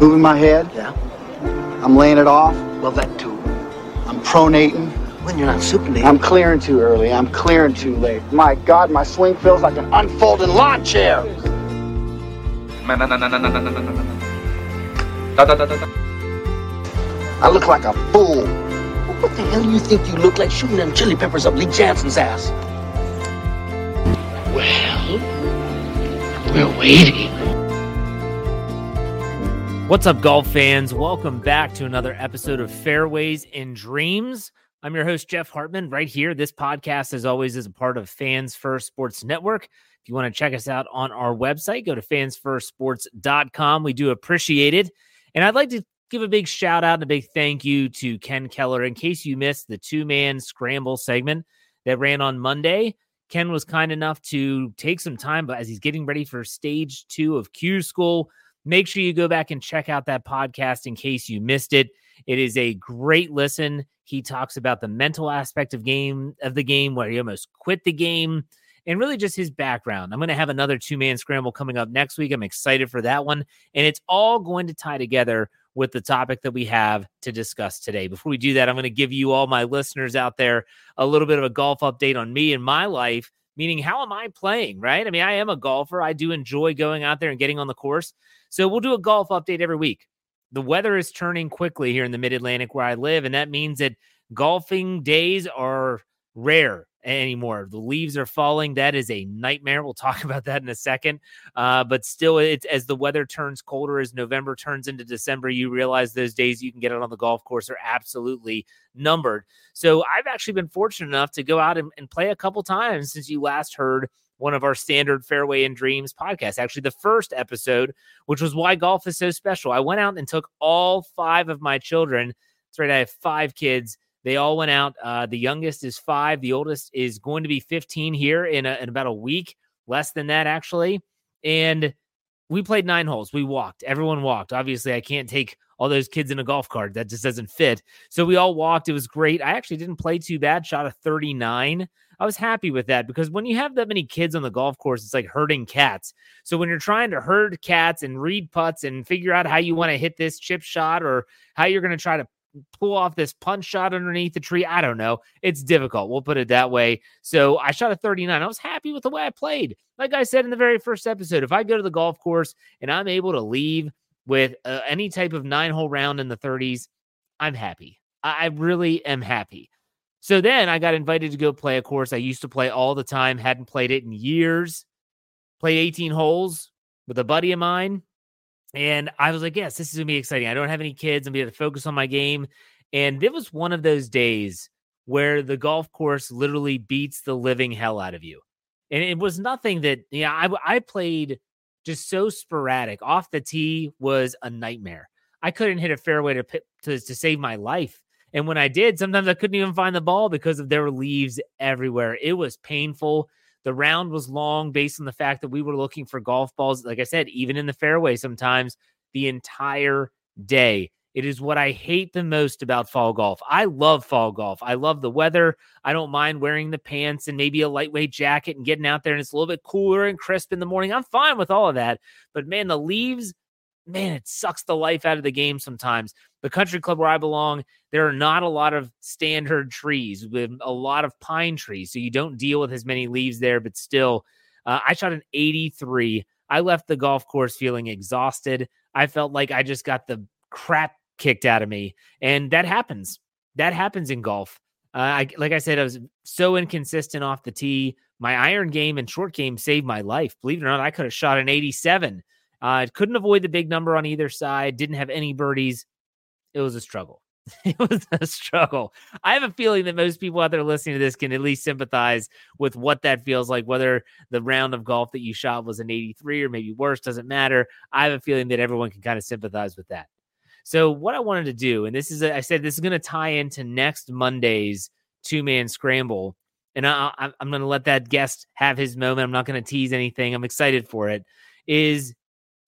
Moving my head. Yeah. I'm laying it off. Well, that too. I'm pronating. When you're not supinating. I'm clearing too early. I'm clearing too late. My God, my swing feels like an unfolding lawn chair. I look like a fool. What the hell do you think you look like shooting them chili peppers up Lee Janzen's ass? Well, we're waiting. What's up, golf fans? Welcome back to another episode of Fairways and Dreams. I'm your host, Jeff Hartman, right here. This podcast, as always, is a part of Fans First Sports Network. If you want to check us out on our website, go to fansfirstsports.com. We do appreciate it. And I'd like to give a big shout out and a big thank you to Ken Keller. In case you missed the two man scramble segment that ran on Monday, Ken was kind enough to take some time, but as he's getting ready for stage two of Q School, make sure you go back and check out that podcast in case you missed it. It is a great listen. He talks about the mental aspect of game of the game where he almost quit the game and really just his background. I'm going to have another two man scramble coming up next week. I'm excited for that one. And it's all going to tie together with the topic that we have to discuss today. Before we do that, I'm going to give you all my listeners out there a little bit of a golf update on me and my life, meaning how am I playing, right? I mean, I am a golfer. I do enjoy going out there and getting on the course. So we'll do a golf update every week. The weather is turning quickly here in the mid Atlantic where I live, and that means that golfing days are rare anymore. The leaves are falling. That is a nightmare. We'll talk about that in a second. Uh, but still, it's as the weather turns colder, as November turns into December, you realize those days you can get out on the golf course are absolutely numbered. So I've actually been fortunate enough to go out and, and play a couple times since you last heard one of our standard Fairway and Dreams podcasts. Actually, the first episode, which was why golf is so special. I went out and took all five of my children. That's right. I have five kids they all went out. Uh, the youngest is five. The oldest is going to be 15 here in, a, in about a week, less than that, actually. And we played nine holes. We walked. Everyone walked. Obviously, I can't take all those kids in a golf cart. That just doesn't fit. So we all walked. It was great. I actually didn't play too bad. Shot a 39. I was happy with that because when you have that many kids on the golf course, it's like herding cats. So when you're trying to herd cats and read putts and figure out how you want to hit this chip shot or how you're going to try to pull off this punch shot underneath the tree. I don't know. It's difficult. We'll put it that way. So I shot a 39. I was happy with the way I played. Like I said in the very first episode, if I go to the golf course and I'm able to leave with uh, any type of nine hole round in the 30s, I'm happy. I, I really am happy. So then I got invited to go play a course I used to play all the time, hadn't played it in years. Played 18 holes with a buddy of mine. And I was like, yes, this is to be exciting. I don't have any kids. I'm going to focus on my game. And it was one of those days where the golf course literally beats the living hell out of you. And it was nothing that, yeah, you know, I, I played just so sporadic. Off the tee was a nightmare. I couldn't hit a fairway to, to, to save my life. And when I did, sometimes I couldn't even find the ball because of there were leaves everywhere. It was painful. The round was long based on the fact that we were looking for golf balls, like I said, even in the fairway sometimes the entire day. It is what I hate the most about fall golf. I love fall golf. I love the weather. I don't mind wearing the pants and maybe a lightweight jacket and getting out there and it's a little bit cooler and crisp in the morning. I'm fine with all of that. But man, the leaves man, it sucks the life out of the game sometimes. The country club where I belong, there are not a lot of standard trees with a lot of pine trees. So you don't deal with as many leaves there, but still, uh, I shot an 83. I left the golf course feeling exhausted. I felt like I just got the crap kicked out of me. And that happens. That happens in golf. Uh, I, like I said, I was so inconsistent off the tee. My iron game and short game saved my life. Believe it or not, I could have shot an 87 uh, couldn't avoid the big number on either side. Didn't have any birdies. It was a struggle. It was a struggle. I have a feeling that most people out there listening to this can at least sympathize with what that feels like, whether the round of golf that you shot was an 83 or maybe worse, doesn't matter. I have a feeling that everyone can kind of sympathize with that. So, what I wanted to do, and this is, a, I said, this is going to tie into next Monday's two man scramble. And I, am going to let that guest have his moment. I'm not going to tease anything. I'm excited for it. Is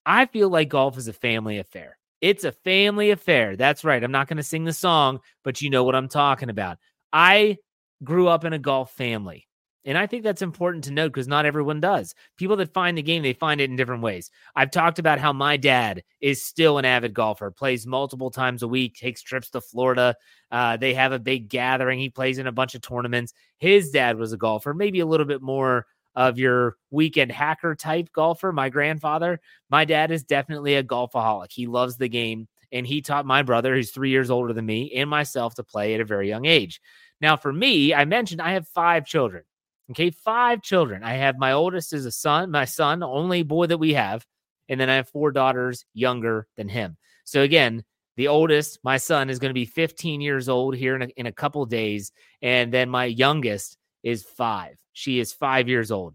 I feel like golf is a family affair. It's a family affair. That's right. I'm not going to sing the song, but you know what I'm talking about. I grew up in a golf family. And I think that's important to note because not everyone does. People that find the game, they find it in different ways. I've talked about how my dad is still an avid golfer, plays multiple times a week, takes trips to Florida. Uh, they have a big gathering. He plays in a bunch of tournaments. His dad was a golfer, maybe a little bit more of your weekend hacker type golfer. My grandfather, my dad is definitely a golfaholic. He loves the game. And he taught my brother, who's three years older than me, and myself to play at a very young age. Now, for me, I mentioned I have five children. Okay, five children. I have my oldest is a son, my son, only boy that we have. And then I have four daughters younger than him. So again, the oldest, my son, is going to be 15 years old here in a, in a couple days. And then my youngest is five. She is five years old.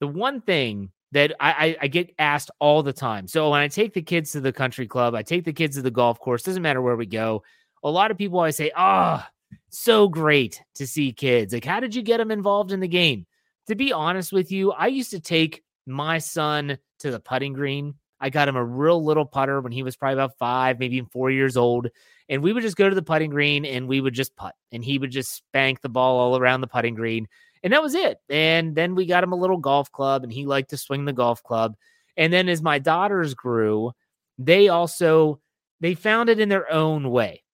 The one thing that I, I, I, get asked all the time. So when I take the kids to the country club, I take the kids to the golf course, doesn't matter where we go. A lot of people always say, oh, so great to see kids. Like, how did you get them involved in the game? To be honest with you, I used to take my son to the putting green. I got him a real little putter when he was probably about five, maybe four years old. And we would just go to the putting green and we would just putt. And he would just spank the ball all around the putting green and that was it. And then we got him a little golf club, and he liked to swing the golf club. And then as my daughters grew, they also they found it in their own way.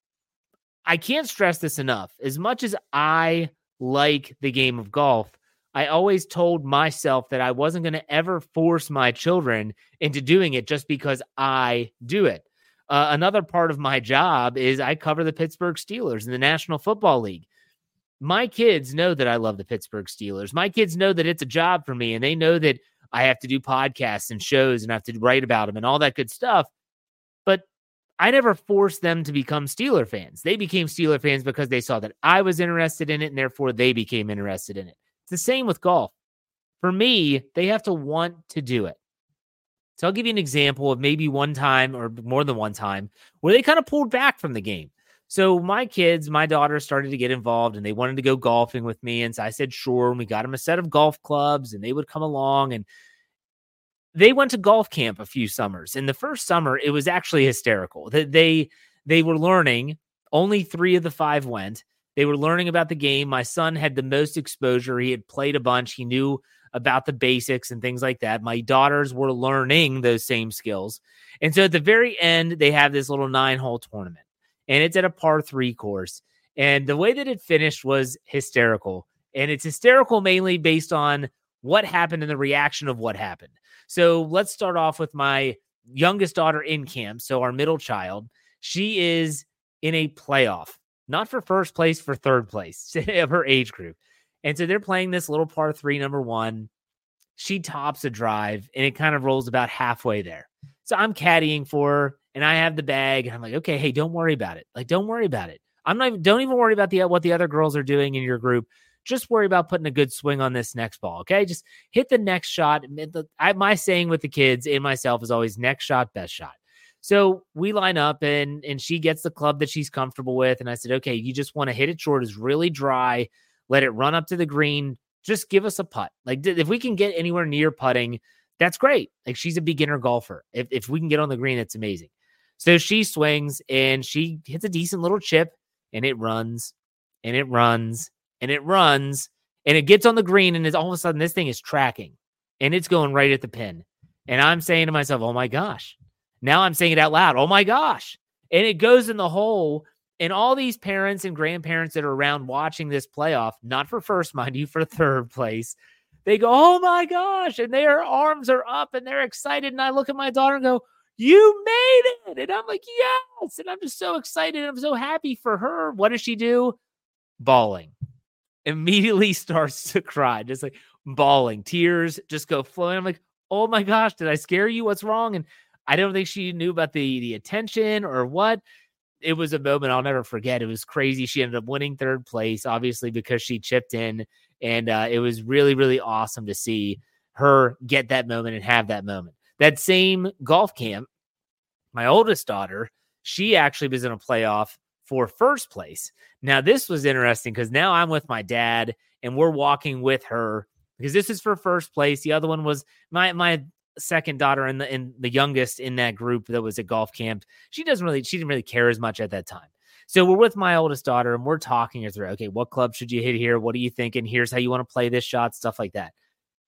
I can't stress this enough. As much as I like the game of golf, I always told myself that I wasn't going to ever force my children into doing it just because I do it. Uh, another part of my job is I cover the Pittsburgh Steelers in the National Football League my kids know that I love the Pittsburgh Steelers. My kids know that it's a job for me and they know that I have to do podcasts and shows and I have to write about them and all that good stuff. But I never forced them to become Steeler fans. They became Steeler fans because they saw that I was interested in it and therefore they became interested in it. It's the same with golf. For me, they have to want to do it. So I'll give you an example of maybe one time or more than one time where they kind of pulled back from the game. So my kids, my daughter started to get involved and they wanted to go golfing with me. And so I said, sure. And we got them a set of golf clubs and they would come along and they went to golf camp a few summers. And the first summer, it was actually hysterical. That they they were learning. Only three of the five went. They were learning about the game. My son had the most exposure. He had played a bunch. He knew about the basics and things like that. My daughters were learning those same skills. And so at the very end, they have this little nine hole tournament and it's at a par three course. And the way that it finished was hysterical. And it's hysterical mainly based on what happened and the reaction of what happened. So let's start off with my youngest daughter in camp. So our middle child, she is in a playoff, not for first place, for third place of her age group. And so they're playing this little par three, number one. She tops a drive and it kind of rolls about halfway there. So I'm caddying for her and I have the bag, and I'm like, okay, hey, don't worry about it. Like, don't worry about it. I'm not. Even, don't even worry about the what the other girls are doing in your group. Just worry about putting a good swing on this next ball. Okay, just hit the next shot. I, my saying with the kids and myself is always next shot, best shot. So we line up and and she gets the club that she's comfortable with. And I said, okay, you just want to hit it short, is really dry, let it run up to the green. Just give us a putt. Like if we can get anywhere near putting, that's great. Like she's a beginner golfer. If if we can get on the green, it's amazing. So she swings and she hits a decent little chip and it runs and it runs and it runs and it gets on the green and it's all of a sudden this thing is tracking and it's going right at the pin. And I'm saying to myself, oh my gosh. Now I'm saying it out loud, oh my gosh. And it goes in the hole. And all these parents and grandparents that are around watching this playoff, not for first, mind you, for third place, they go, oh my gosh. And their arms are up and they're excited. And I look at my daughter and go, you made it. And I'm like, yes. And I'm just so excited. I'm so happy for her. What does she do? Bawling. Immediately starts to cry, just like bawling. Tears just go flowing. I'm like, oh my gosh, did I scare you? What's wrong? And I don't think she knew about the the attention or what. It was a moment I'll never forget. It was crazy. She ended up winning third place, obviously, because she chipped in. And uh, it was really, really awesome to see her get that moment and have that moment. That same golf camp, my oldest daughter, she actually was in a playoff for first place. Now, this was interesting because now I'm with my dad and we're walking with her because this is for first place. The other one was my my second daughter and the and the youngest in that group that was at golf camp. She doesn't really she didn't really care as much at that time. So we're with my oldest daughter and we're talking her through, okay, what club should you hit here? What are you thinking? Here's how you want to play this shot, stuff like that.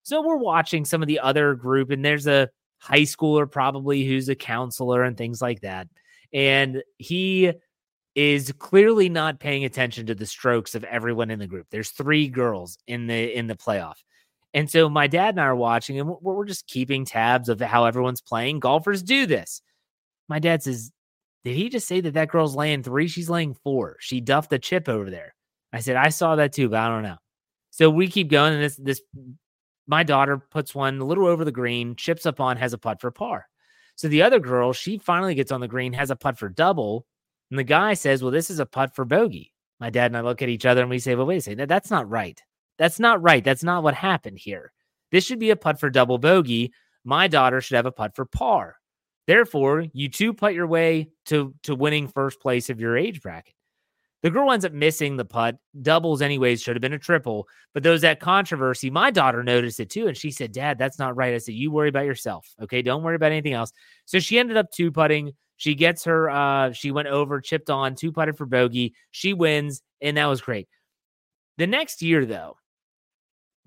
So we're watching some of the other group, and there's a high schooler probably who's a counselor and things like that. And he is clearly not paying attention to the strokes of everyone in the group. There's three girls in the in the playoff. And so my dad and I are watching and we're, just keeping tabs of how everyone's playing. Golfers do this. My dad says, Did he just say that that girl's laying three? She's laying four. She duffed the chip over there. I said, I saw that too, but I don't know. So we keep going. And this, this, my daughter puts one a little over the green, chips up on, has a putt for par. So the other girl, she finally gets on the green, has a putt for double. And the guy says, Well, this is a putt for bogey. My dad and I look at each other and we say, Well, wait a second, that's not right. That's not right. That's not what happened here. This should be a putt for double bogey. My daughter should have a putt for par. Therefore, you two putt your way to, to winning first place of your age bracket. The girl ends up missing the putt. Doubles, anyways, should have been a triple. But there was that controversy. My daughter noticed it too. And she said, Dad, that's not right. I said, You worry about yourself. Okay. Don't worry about anything else. So she ended up two putting. She gets her, uh, she went over, chipped on, two putted for bogey. She wins, and that was great. The next year, though,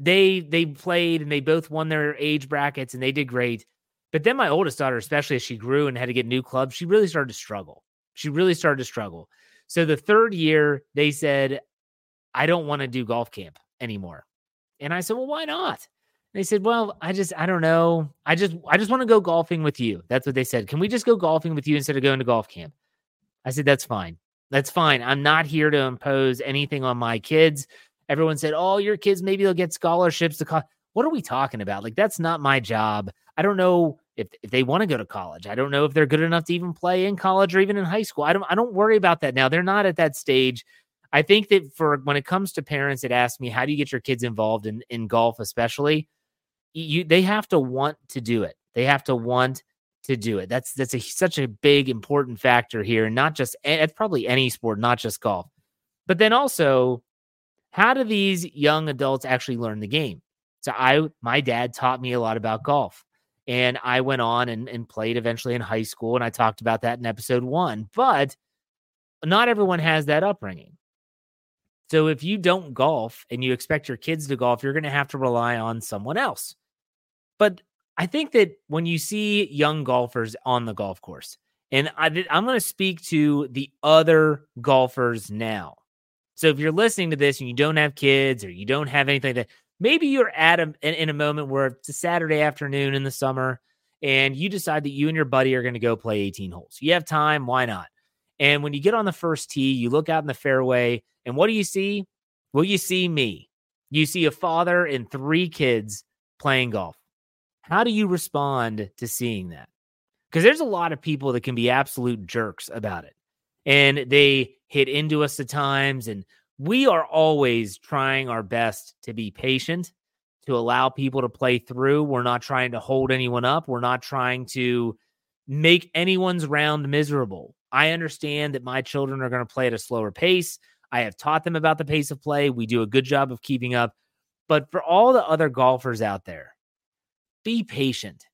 they they played and they both won their age brackets and they did great. But then my oldest daughter, especially as she grew and had to get new clubs, she really started to struggle. She really started to struggle. So the third year, they said, I don't want to do golf camp anymore. And I said, Well, why not? they said, Well, I just, I don't know. I just, I just want to go golfing with you. That's what they said. Can we just go golfing with you instead of going to golf camp? I said, That's fine. That's fine. I'm not here to impose anything on my kids. Everyone said, Oh, your kids, maybe they'll get scholarships to college. What are we talking about? Like, that's not my job. I don't know if, if they want to go to college. I don't know if they're good enough to even play in college or even in high school. I don't I don't worry about that now. They're not at that stage. I think that for when it comes to parents that ask me, how do you get your kids involved in, in golf, especially, you they have to want to do it. They have to want to do it. That's that's a, such a big important factor here, and not just it's probably any sport, not just golf. But then also, how do these young adults actually learn the game? So I my dad taught me a lot about golf. And I went on and, and played eventually in high school. And I talked about that in episode one. But not everyone has that upbringing. So if you don't golf and you expect your kids to golf, you're going to have to rely on someone else. But I think that when you see young golfers on the golf course, and I, am going to speak to the other golfers now. So if you're listening to this and you don't have kids or you don't have anything that maybe you're at a, in, in a moment where it's a Saturday afternoon in the summer and you decide that you and your buddy are going to go play 18 holes. You have time, why not? And when you get on the first tee, you look out in the fairway, and what do you see? Well, you see me. You see a father and three kids playing golf. How do you respond to seeing that? Because there's a lot of people that can be absolute jerks about it. And they hit into us at times. And we are always trying our best to be patient, to allow people to play through. We're not trying to hold anyone up. We're not trying to make anyone's round miserable. I understand that my children are going to play at a slower pace. I have taught them about the pace of play. We do a good job of keeping up. But for all the other golfers out there, be patient.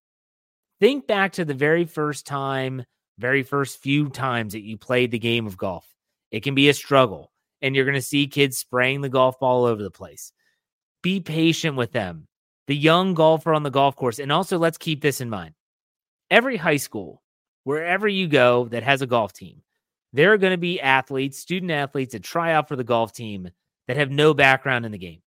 Think back to the very first time, very first few times that you played the game of golf. It can be a struggle, and you're going to see kids spraying the golf ball all over the place. Be patient with them. The young golfer on the golf course. And also, let's keep this in mind every high school, wherever you go that has a golf team, there are going to be athletes, student athletes that try out for the golf team that have no background in the game.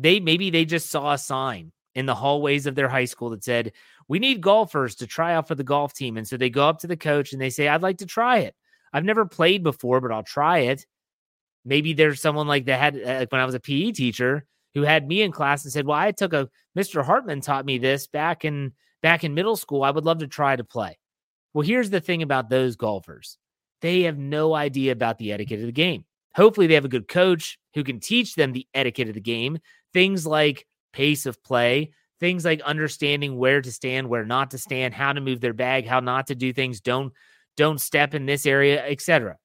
They maybe they just saw a sign in the hallways of their high school that said, We need golfers to try out for the golf team. And so they go up to the coach and they say, I'd like to try it. I've never played before, but I'll try it. Maybe there's someone like that had, uh, like when I was a PE teacher who had me in class and said, Well, I took a Mr. Hartman taught me this back in back in middle school. I would love to try to play. Well, here's the thing about those golfers. they have no idea about the etiquette of the game. Hopefully, they have a good coach who can teach them the etiquette of the game, things like pace of play, things like understanding where to stand, where not to stand, how to move their bag, how not to do things, don't don't step in this area, etc.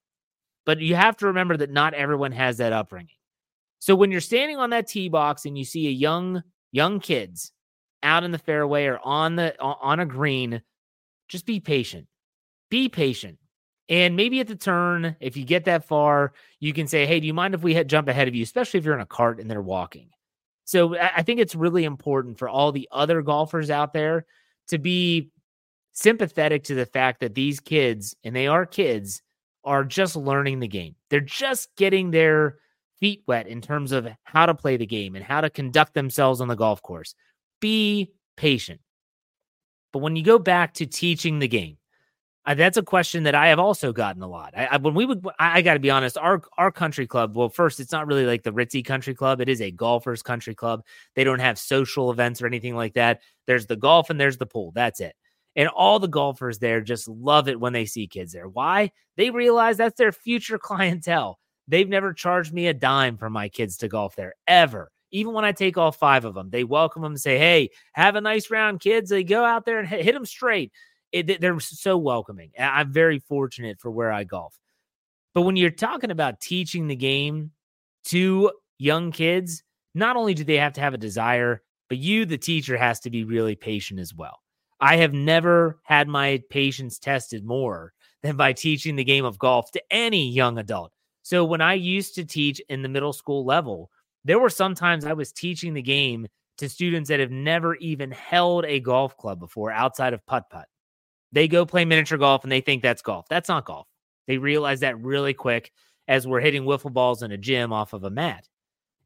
But you have to remember that not everyone has that upbringing. So when you're standing on that tee box and you see a young young kids out in the fairway or on the on a green, just be patient. Be patient. And maybe at the turn, if you get that far, you can say, "Hey, do you mind if we jump ahead of you?" Especially if you're in a cart and they're walking. So I think it's really important for all the other golfers out there to be sympathetic to the fact that these kids, and they are kids, are just learning the game. They're just getting their feet wet in terms of how to play the game and how to conduct themselves on the golf course. Be patient. But when you go back to teaching the game, uh, that's a question that I have also gotten a lot. I, I when we would, I, I got to be honest, our our country club. Well, first, it's not really like the ritzy country club. It is a golfers country club. They don't have social events or anything like that. There's the golf and there's the pool. That's it. And all the golfers there just love it when they see kids there. Why? They realize that's their future clientele. They've never charged me a dime for my kids to golf there ever. Even when I take all five of them, they welcome them and say, "Hey, have a nice round, kids." They go out there and hit them straight it, they're so welcoming. I'm very fortunate for where I golf. But when you're talking about teaching the game to young kids, not only do they have to have a desire, but you, the teacher, has to be really patient as well. I have never had my patience tested more than by teaching the game of golf to any young adult. So when I used to teach in the middle school level, there were sometimes I was teaching the game to students that have never even held a golf club before outside of putt putt. They go play miniature golf and they think that's golf. That's not golf. They realize that really quick as we're hitting wiffle balls in a gym off of a mat.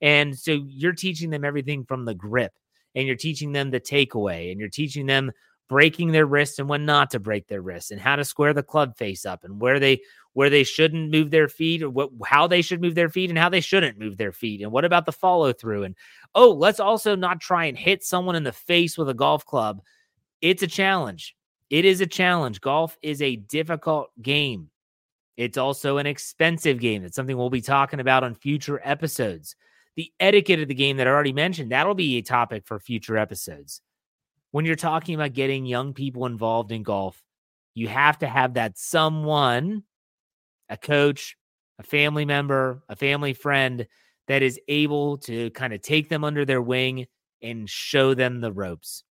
And so you're teaching them everything from the grip and you're teaching them the takeaway and you're teaching them breaking their wrists and when not to break their wrists and how to square the club face up and where they where they shouldn't move their feet or what how they should move their feet and how they shouldn't move their feet and what about the follow through and oh let's also not try and hit someone in the face with a golf club it's a challenge it is a challenge. Golf is a difficult game. It's also an expensive game. It's something we'll be talking about on future episodes. The etiquette of the game that I already mentioned, that'll be a topic for future episodes. When you're talking about getting young people involved in golf, you have to have that someone, a coach, a family member, a family friend that is able to kind of take them under their wing and show them the ropes.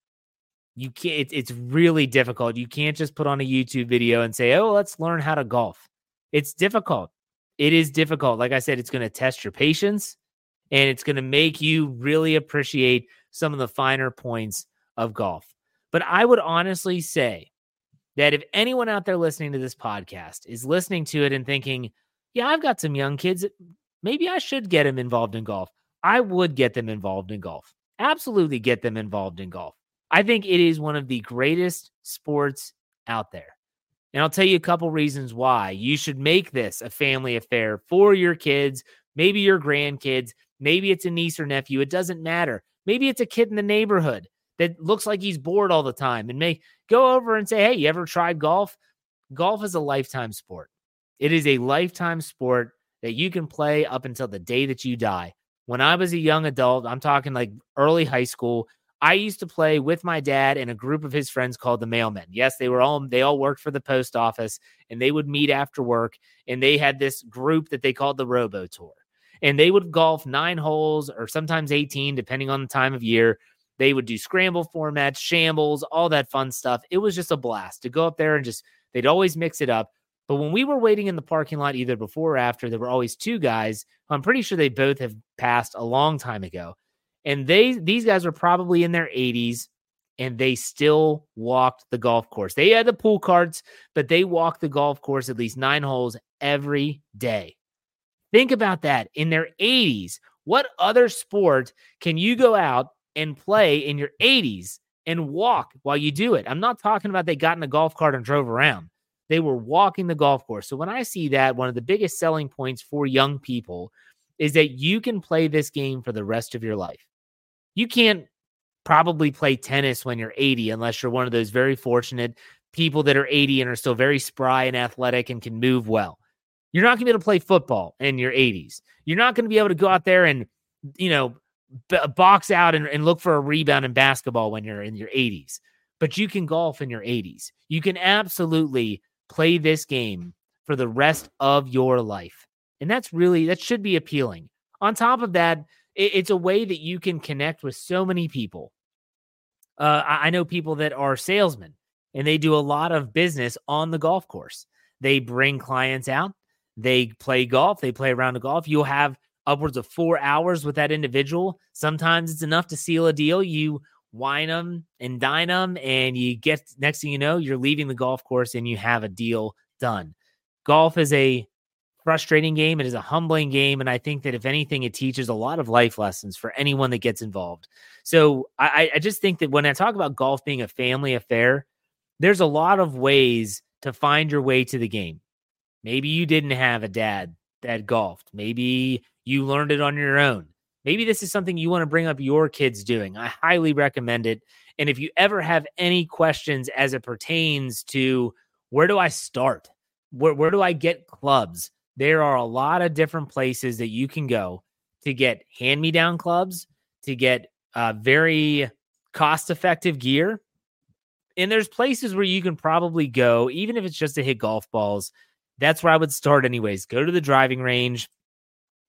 You can't it's, it's really difficult. You can't just put on a youtube video and say oh let's learn how to golf. It's difficult. It is difficult. Like i said it's going to test your patience and it's going to make you really appreciate some of the finer points of golf but i would honestly say that if anyone out there listening to this podcast is listening to it and thinking yeah i've got some young kids maybe i should get them involved in golf i would get them involved in golf absolutely get them involved in golf I think it is one of the greatest sports out there. And I'll tell you a couple reasons why you should make this a family affair for your kids, maybe your grandkids, maybe it's a niece or nephew. It doesn't matter. Maybe it's a kid in the neighborhood that looks like he's bored all the time and may go over and say, Hey, you ever tried golf? Golf is a lifetime sport. It is a lifetime sport that you can play up until the day that you die. When I was a young adult, I'm talking like early high school, I used to play with my dad and a group of his friends called the Mailmen. Yes, they were all they all worked for the post office and they would meet after work and they had this group that they called the Robo Tour. And they would golf 9 holes or sometimes 18 depending on the time of year. They would do scramble formats, shambles, all that fun stuff. It was just a blast to go up there and just they'd always mix it up. But when we were waiting in the parking lot, either before or after, there were always two guys. I'm pretty sure they both have passed a long time ago and they these guys are probably in their 80s and they still walked the golf course. They had the pool carts, but they walked the golf course at least 9 holes every day. Think about that. In their 80s, what other sport can you go out and play in your 80s and walk while you do it? I'm not talking about they got in a golf cart and drove around. They were walking the golf course. So when I see that, one of the biggest selling points for young people is that you can play this game for the rest of your life you can't probably play tennis when you're 80 unless you're one of those very fortunate people that are 80 and are still very spry and athletic and can move well. You're not going to be able to play football in your 80s. You're not going to be able to go out there and, you know, box out and, and look for a rebound in basketball when you're in your 80s. But you can golf in your 80s. You can absolutely play this game for the rest of your life. And that's really, that should be appealing. On top of that, it, it's a way that you can connect with so many people. Uh, I, I know people that are salesmen and they do a lot of business on the golf course. They bring clients out, they play golf, they play around the golf. You'll have upwards of four hours with that individual. Sometimes it's enough to seal a deal. You wine them and dine them, and you get next thing you know, you're leaving the golf course and you have a deal done. Golf is a frustrating game. It is a humbling game. And I think that if anything, it teaches a lot of life lessons for anyone that gets involved. So I, I just think that when I talk about golf being a family affair, there's a lot of ways to find your way to the game. Maybe you didn't have a dad that golfed. Maybe you learned it on your own. Maybe this is something you want to bring up your kids doing. I highly recommend it. And if you ever have any questions as it pertains to where do I start? Where, where do I get clubs? There are a lot of different places that you can go to get hand me down clubs, to get uh, very cost effective gear. And there's places where you can probably go, even if it's just to hit golf balls. That's where I would start, anyways. Go to the driving range,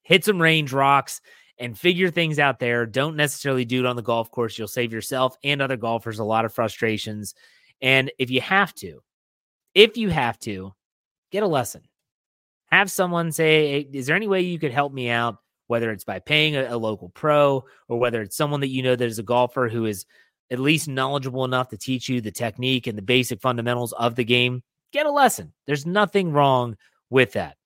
hit some range rocks, and figure things out there. Don't necessarily do it on the golf course. You'll save yourself and other golfers a lot of frustrations. And if you have to, if you have to, get a lesson. Have someone say, hey, Is there any way you could help me out? Whether it's by paying a, a local pro or whether it's someone that you know that is a golfer who is at least knowledgeable enough to teach you the technique and the basic fundamentals of the game, get a lesson. There's nothing wrong with that.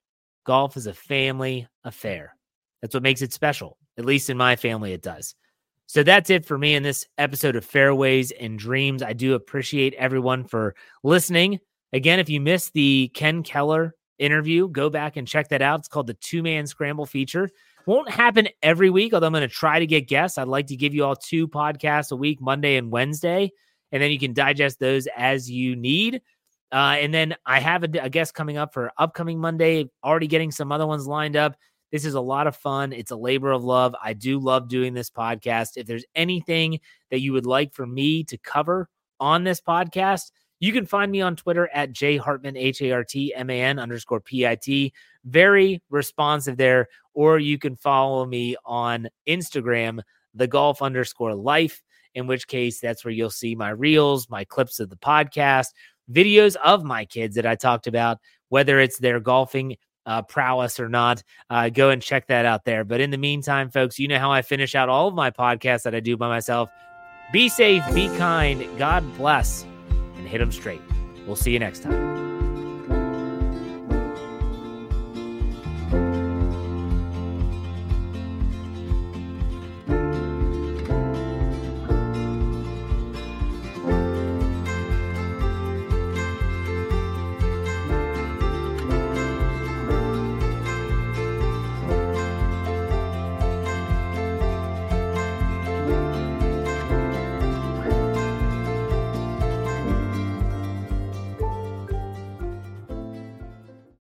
Golf is a family affair. That's what makes it special. At least in my family, it does. So that's it for me in this episode of Fairways and Dreams. I do appreciate everyone for listening. Again, if you missed the Ken Keller interview, go back and check that out. It's called the Two Man Scramble feature. Won't happen every week, although I'm going to try to get guests. I'd like to give you all two podcasts a week, Monday and Wednesday, and then you can digest those as you need. Uh, and then I have a, a guest coming up for upcoming Monday, already getting some other ones lined up. This is a lot of fun. It's a labor of love. I do love doing this podcast. If there's anything that you would like for me to cover on this podcast, you can find me on Twitter at J Hartman, H A R T M A N underscore P I T. Very responsive there. Or you can follow me on Instagram, the golf underscore life, in which case that's where you'll see my reels, my clips of the podcast, videos of my kids that I talked about, whether it's their golfing uh, prowess or not. Uh, go and check that out there. But in the meantime, folks, you know how I finish out all of my podcasts that I do by myself. Be safe, be kind, God bless, and hit them straight. We'll see you next time.